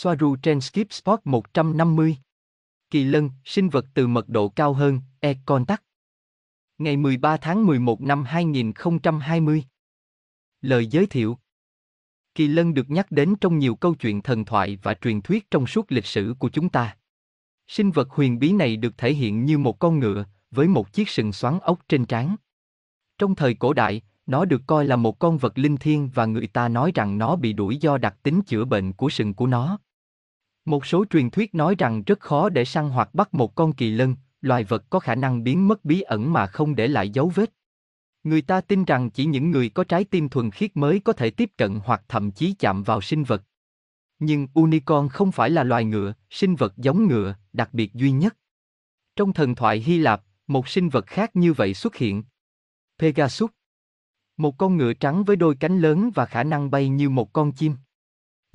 Soaru trên Skip Spot 150. Kỳ lân, sinh vật từ mật độ cao hơn, E contact. Ngày 13 tháng 11 năm 2020. Lời giới thiệu Kỳ lân được nhắc đến trong nhiều câu chuyện thần thoại và truyền thuyết trong suốt lịch sử của chúng ta. Sinh vật huyền bí này được thể hiện như một con ngựa, với một chiếc sừng xoắn ốc trên trán. Trong thời cổ đại, nó được coi là một con vật linh thiêng và người ta nói rằng nó bị đuổi do đặc tính chữa bệnh của sừng của nó. Một số truyền thuyết nói rằng rất khó để săn hoặc bắt một con kỳ lân, loài vật có khả năng biến mất bí ẩn mà không để lại dấu vết. Người ta tin rằng chỉ những người có trái tim thuần khiết mới có thể tiếp cận hoặc thậm chí chạm vào sinh vật. Nhưng unicorn không phải là loài ngựa, sinh vật giống ngựa, đặc biệt duy nhất. Trong thần thoại Hy Lạp, một sinh vật khác như vậy xuất hiện. Pegasus. Một con ngựa trắng với đôi cánh lớn và khả năng bay như một con chim.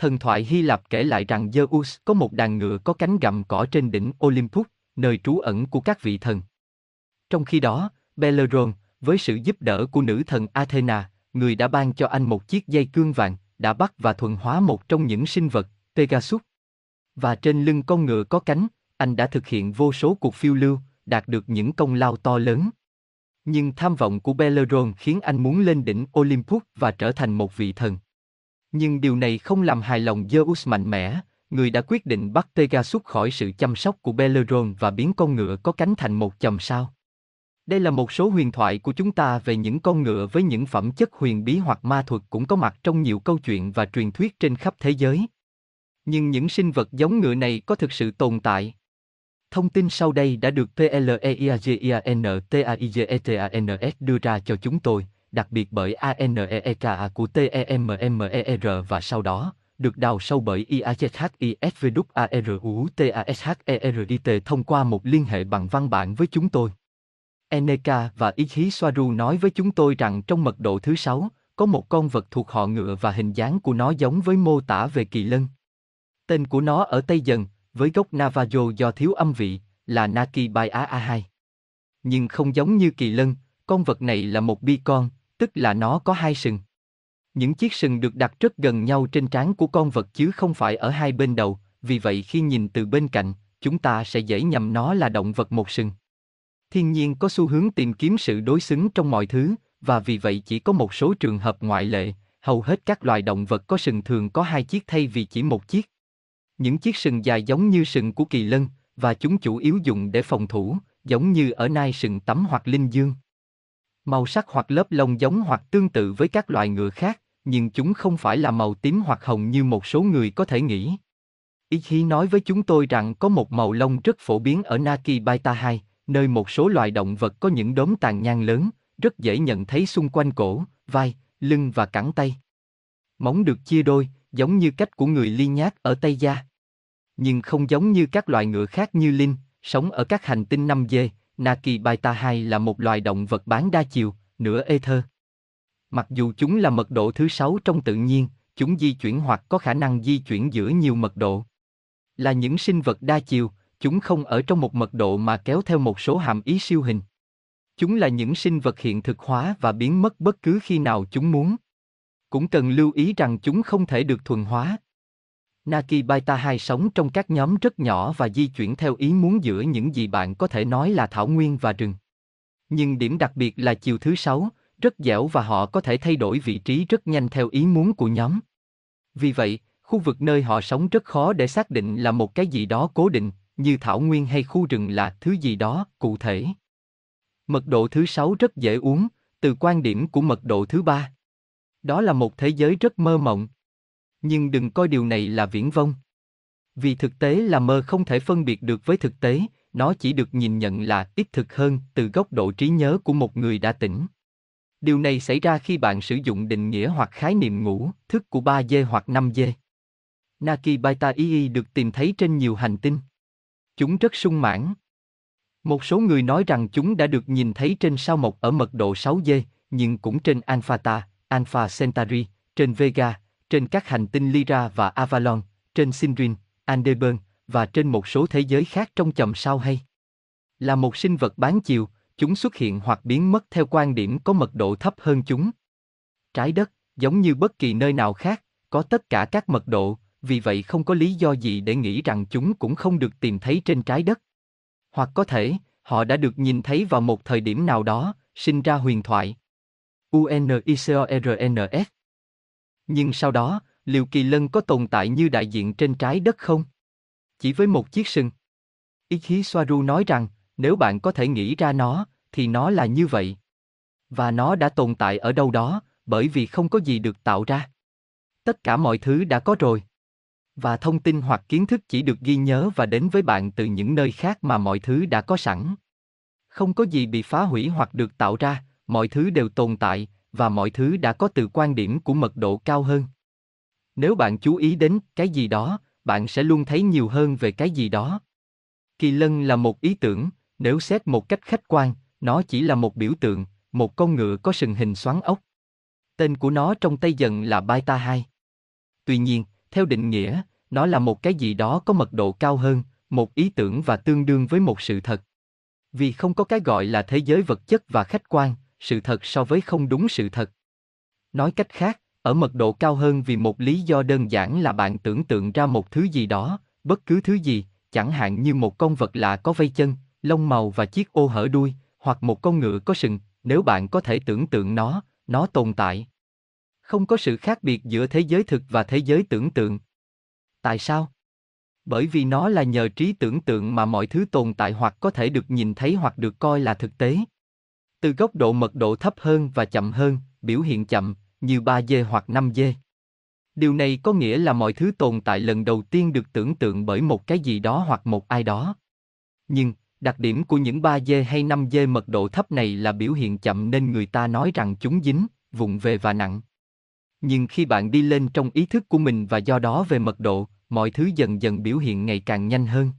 Thần thoại Hy Lạp kể lại rằng Zeus có một đàn ngựa có cánh gặm cỏ trên đỉnh Olympus, nơi trú ẩn của các vị thần. Trong khi đó, Belleron, với sự giúp đỡ của nữ thần Athena, người đã ban cho anh một chiếc dây cương vàng, đã bắt và thuần hóa một trong những sinh vật, Pegasus. Và trên lưng con ngựa có cánh, anh đã thực hiện vô số cuộc phiêu lưu, đạt được những công lao to lớn. Nhưng tham vọng của Belleron khiến anh muốn lên đỉnh Olympus và trở thành một vị thần. Nhưng điều này không làm hài lòng Zeus mạnh mẽ, người đã quyết định bắt Tega xuất khỏi sự chăm sóc của Belleron và biến con ngựa có cánh thành một chòm sao. Đây là một số huyền thoại của chúng ta về những con ngựa với những phẩm chất huyền bí hoặc ma thuật cũng có mặt trong nhiều câu chuyện và truyền thuyết trên khắp thế giới. Nhưng những sinh vật giống ngựa này có thực sự tồn tại. Thông tin sau đây đã được PLEIAGIANTAIGETANS đưa ra cho chúng tôi, đặc biệt bởi ANEEKA của TEMMER và sau đó, được đào sâu bởi IAZHISVWARUTASHERIT thông qua một liên hệ bằng văn bản với chúng tôi. Eneka và Ichi Swaru nói với chúng tôi rằng trong mật độ thứ sáu, có một con vật thuộc họ ngựa và hình dáng của nó giống với mô tả về kỳ lân. Tên của nó ở Tây Dần, với gốc Navajo do thiếu âm vị, là Naki Bai A2. Nhưng không giống như kỳ lân, con vật này là một bi con, tức là nó có hai sừng. Những chiếc sừng được đặt rất gần nhau trên trán của con vật chứ không phải ở hai bên đầu, vì vậy khi nhìn từ bên cạnh, chúng ta sẽ dễ nhầm nó là động vật một sừng. Thiên nhiên có xu hướng tìm kiếm sự đối xứng trong mọi thứ, và vì vậy chỉ có một số trường hợp ngoại lệ, hầu hết các loài động vật có sừng thường có hai chiếc thay vì chỉ một chiếc. Những chiếc sừng dài giống như sừng của kỳ lân, và chúng chủ yếu dùng để phòng thủ, giống như ở nai sừng tắm hoặc linh dương. Màu sắc hoặc lớp lông giống hoặc tương tự với các loài ngựa khác, nhưng chúng không phải là màu tím hoặc hồng như một số người có thể nghĩ. Ý khi nói với chúng tôi rằng có một màu lông rất phổ biến ở Naki Baita 2, nơi một số loài động vật có những đốm tàn nhang lớn, rất dễ nhận thấy xung quanh cổ, vai, lưng và cẳng tay. Móng được chia đôi, giống như cách của người ly nhát ở Tây Gia. Nhưng không giống như các loài ngựa khác như Linh, sống ở các hành tinh 5G, Naki Baita 2 là một loài động vật bán đa chiều, nửa ether. Mặc dù chúng là mật độ thứ sáu trong tự nhiên, chúng di chuyển hoặc có khả năng di chuyển giữa nhiều mật độ. Là những sinh vật đa chiều, chúng không ở trong một mật độ mà kéo theo một số hàm ý siêu hình. Chúng là những sinh vật hiện thực hóa và biến mất bất cứ khi nào chúng muốn. Cũng cần lưu ý rằng chúng không thể được thuần hóa. Naki Baita 2 sống trong các nhóm rất nhỏ và di chuyển theo ý muốn giữa những gì bạn có thể nói là thảo nguyên và rừng. Nhưng điểm đặc biệt là chiều thứ sáu, rất dẻo và họ có thể thay đổi vị trí rất nhanh theo ý muốn của nhóm. Vì vậy, khu vực nơi họ sống rất khó để xác định là một cái gì đó cố định, như thảo nguyên hay khu rừng là thứ gì đó cụ thể. Mật độ thứ sáu rất dễ uống, từ quan điểm của mật độ thứ ba. Đó là một thế giới rất mơ mộng. Nhưng đừng coi điều này là viễn vông. Vì thực tế là mơ không thể phân biệt được với thực tế, nó chỉ được nhìn nhận là ít thực hơn từ góc độ trí nhớ của một người đã tỉnh. Điều này xảy ra khi bạn sử dụng định nghĩa hoặc khái niệm ngủ, thức của 3D hoặc 5D. Naki Baita Ii được tìm thấy trên nhiều hành tinh. Chúng rất sung mãn. Một số người nói rằng chúng đã được nhìn thấy trên sao mộc ở mật độ 6D, nhưng cũng trên alpha ta Alpha Centauri, trên Vega, trên các hành tinh Lyra và Avalon, trên Sindrin, Aldebaran và trên một số thế giới khác trong chòm sao hay. Là một sinh vật bán chiều, chúng xuất hiện hoặc biến mất theo quan điểm có mật độ thấp hơn chúng. Trái đất, giống như bất kỳ nơi nào khác, có tất cả các mật độ, vì vậy không có lý do gì để nghĩ rằng chúng cũng không được tìm thấy trên trái đất. Hoặc có thể, họ đã được nhìn thấy vào một thời điểm nào đó, sinh ra huyền thoại. UNICORNS nhưng sau đó, liệu kỳ lân có tồn tại như đại diện trên trái đất không? Chỉ với một chiếc sừng. Ý khí Soaru nói rằng, nếu bạn có thể nghĩ ra nó, thì nó là như vậy. Và nó đã tồn tại ở đâu đó, bởi vì không có gì được tạo ra. Tất cả mọi thứ đã có rồi. Và thông tin hoặc kiến thức chỉ được ghi nhớ và đến với bạn từ những nơi khác mà mọi thứ đã có sẵn. Không có gì bị phá hủy hoặc được tạo ra, mọi thứ đều tồn tại, và mọi thứ đã có từ quan điểm của mật độ cao hơn. Nếu bạn chú ý đến cái gì đó, bạn sẽ luôn thấy nhiều hơn về cái gì đó. Kỳ lân là một ý tưởng, nếu xét một cách khách quan, nó chỉ là một biểu tượng, một con ngựa có sừng hình xoắn ốc. Tên của nó trong Tây dần là Baita hai. Tuy nhiên, theo định nghĩa, nó là một cái gì đó có mật độ cao hơn, một ý tưởng và tương đương với một sự thật. Vì không có cái gọi là thế giới vật chất và khách quan, sự thật so với không đúng sự thật. Nói cách khác, ở mật độ cao hơn vì một lý do đơn giản là bạn tưởng tượng ra một thứ gì đó, bất cứ thứ gì, chẳng hạn như một con vật lạ có vây chân, lông màu và chiếc ô hở đuôi, hoặc một con ngựa có sừng, nếu bạn có thể tưởng tượng nó, nó tồn tại. Không có sự khác biệt giữa thế giới thực và thế giới tưởng tượng. Tại sao? Bởi vì nó là nhờ trí tưởng tượng mà mọi thứ tồn tại hoặc có thể được nhìn thấy hoặc được coi là thực tế. Từ góc độ mật độ thấp hơn và chậm hơn, biểu hiện chậm, như 3G hoặc 5G. Điều này có nghĩa là mọi thứ tồn tại lần đầu tiên được tưởng tượng bởi một cái gì đó hoặc một ai đó. Nhưng, đặc điểm của những 3G hay 5G mật độ thấp này là biểu hiện chậm nên người ta nói rằng chúng dính, vụng về và nặng. Nhưng khi bạn đi lên trong ý thức của mình và do đó về mật độ, mọi thứ dần dần biểu hiện ngày càng nhanh hơn.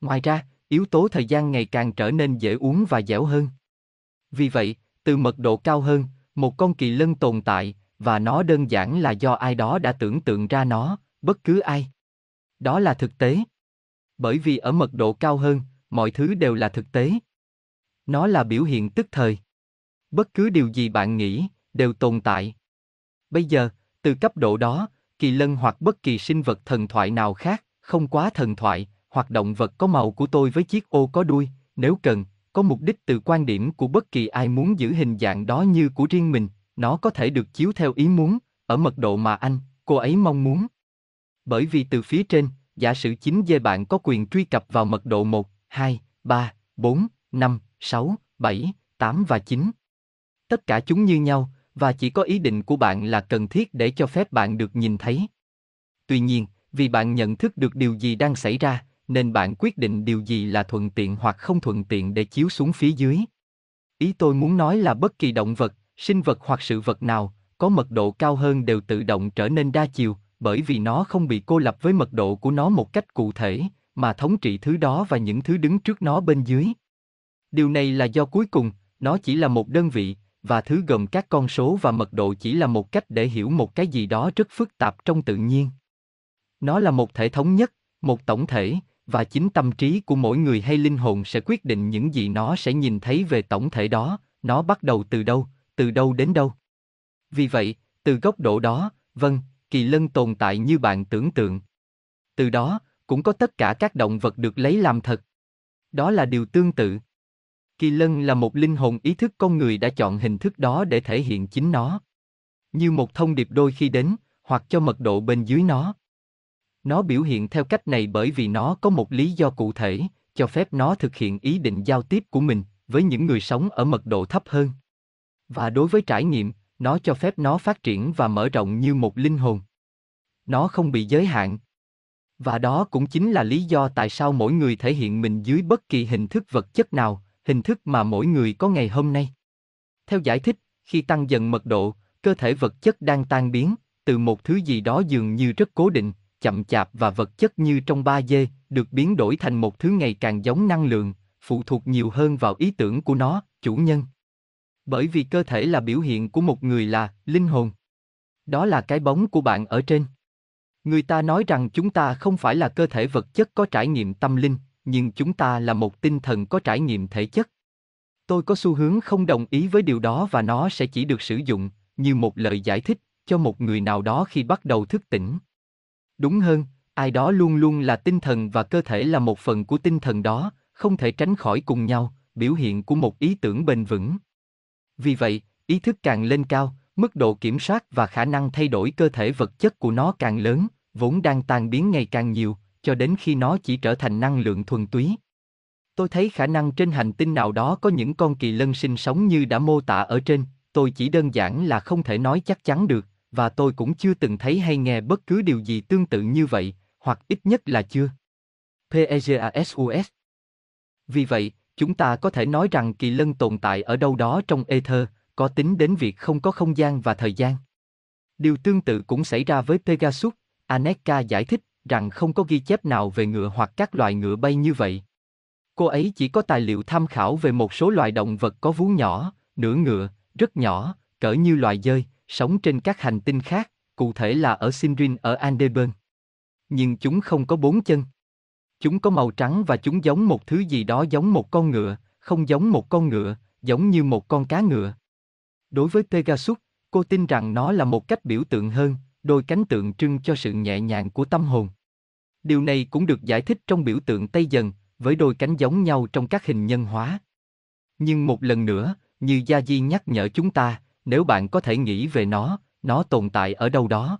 Ngoài ra, yếu tố thời gian ngày càng trở nên dễ uống và dẻo hơn. Vì vậy, từ mật độ cao hơn, một con kỳ lân tồn tại, và nó đơn giản là do ai đó đã tưởng tượng ra nó, bất cứ ai. Đó là thực tế. Bởi vì ở mật độ cao hơn, mọi thứ đều là thực tế. Nó là biểu hiện tức thời. Bất cứ điều gì bạn nghĩ, đều tồn tại. Bây giờ, từ cấp độ đó, kỳ lân hoặc bất kỳ sinh vật thần thoại nào khác, không quá thần thoại, hoặc động vật có màu của tôi với chiếc ô có đuôi, nếu cần, có mục đích từ quan điểm của bất kỳ ai muốn giữ hình dạng đó như của riêng mình, nó có thể được chiếu theo ý muốn, ở mật độ mà anh, cô ấy mong muốn. Bởi vì từ phía trên, giả sử chính dê bạn có quyền truy cập vào mật độ 1, 2, 3, 4, 5, 6, 7, 8 và 9. Tất cả chúng như nhau, và chỉ có ý định của bạn là cần thiết để cho phép bạn được nhìn thấy. Tuy nhiên, vì bạn nhận thức được điều gì đang xảy ra, nên bạn quyết định điều gì là thuận tiện hoặc không thuận tiện để chiếu xuống phía dưới. Ý tôi muốn nói là bất kỳ động vật, sinh vật hoặc sự vật nào, có mật độ cao hơn đều tự động trở nên đa chiều, bởi vì nó không bị cô lập với mật độ của nó một cách cụ thể, mà thống trị thứ đó và những thứ đứng trước nó bên dưới. Điều này là do cuối cùng, nó chỉ là một đơn vị, và thứ gồm các con số và mật độ chỉ là một cách để hiểu một cái gì đó rất phức tạp trong tự nhiên. Nó là một thể thống nhất, một tổng thể, và chính tâm trí của mỗi người hay linh hồn sẽ quyết định những gì nó sẽ nhìn thấy về tổng thể đó, nó bắt đầu từ đâu, từ đâu đến đâu. Vì vậy, từ góc độ đó, vâng, kỳ lân tồn tại như bạn tưởng tượng. Từ đó, cũng có tất cả các động vật được lấy làm thật. Đó là điều tương tự. Kỳ lân là một linh hồn ý thức con người đã chọn hình thức đó để thể hiện chính nó. Như một thông điệp đôi khi đến, hoặc cho mật độ bên dưới nó. Nó biểu hiện theo cách này bởi vì nó có một lý do cụ thể, cho phép nó thực hiện ý định giao tiếp của mình với những người sống ở mật độ thấp hơn. Và đối với trải nghiệm, nó cho phép nó phát triển và mở rộng như một linh hồn. Nó không bị giới hạn. Và đó cũng chính là lý do tại sao mỗi người thể hiện mình dưới bất kỳ hình thức vật chất nào, hình thức mà mỗi người có ngày hôm nay. Theo giải thích, khi tăng dần mật độ, cơ thể vật chất đang tan biến, từ một thứ gì đó dường như rất cố định, chậm chạp và vật chất như trong 3D, được biến đổi thành một thứ ngày càng giống năng lượng, phụ thuộc nhiều hơn vào ý tưởng của nó, chủ nhân. Bởi vì cơ thể là biểu hiện của một người là linh hồn. Đó là cái bóng của bạn ở trên. Người ta nói rằng chúng ta không phải là cơ thể vật chất có trải nghiệm tâm linh, nhưng chúng ta là một tinh thần có trải nghiệm thể chất. Tôi có xu hướng không đồng ý với điều đó và nó sẽ chỉ được sử dụng như một lời giải thích cho một người nào đó khi bắt đầu thức tỉnh. Đúng hơn, ai đó luôn luôn là tinh thần và cơ thể là một phần của tinh thần đó, không thể tránh khỏi cùng nhau, biểu hiện của một ý tưởng bền vững. Vì vậy, ý thức càng lên cao, mức độ kiểm soát và khả năng thay đổi cơ thể vật chất của nó càng lớn, vốn đang tan biến ngày càng nhiều, cho đến khi nó chỉ trở thành năng lượng thuần túy. Tôi thấy khả năng trên hành tinh nào đó có những con kỳ lân sinh sống như đã mô tả ở trên, tôi chỉ đơn giản là không thể nói chắc chắn được, và tôi cũng chưa từng thấy hay nghe bất cứ điều gì tương tự như vậy, hoặc ít nhất là chưa. PEGASUS Vì vậy, chúng ta có thể nói rằng kỳ lân tồn tại ở đâu đó trong ether, có tính đến việc không có không gian và thời gian. Điều tương tự cũng xảy ra với Pegasus, Aneka giải thích rằng không có ghi chép nào về ngựa hoặc các loài ngựa bay như vậy. Cô ấy chỉ có tài liệu tham khảo về một số loài động vật có vú nhỏ, nửa ngựa, rất nhỏ, cỡ như loài dơi, sống trên các hành tinh khác, cụ thể là ở Sindrin ở Andeburn. Nhưng chúng không có bốn chân. Chúng có màu trắng và chúng giống một thứ gì đó giống một con ngựa, không giống một con ngựa, giống như một con cá ngựa. Đối với Pegasus, cô tin rằng nó là một cách biểu tượng hơn, đôi cánh tượng trưng cho sự nhẹ nhàng của tâm hồn. Điều này cũng được giải thích trong biểu tượng Tây dần, với đôi cánh giống nhau trong các hình nhân hóa. Nhưng một lần nữa, như Gia Di nhắc nhở chúng ta, nếu bạn có thể nghĩ về nó, nó tồn tại ở đâu đó.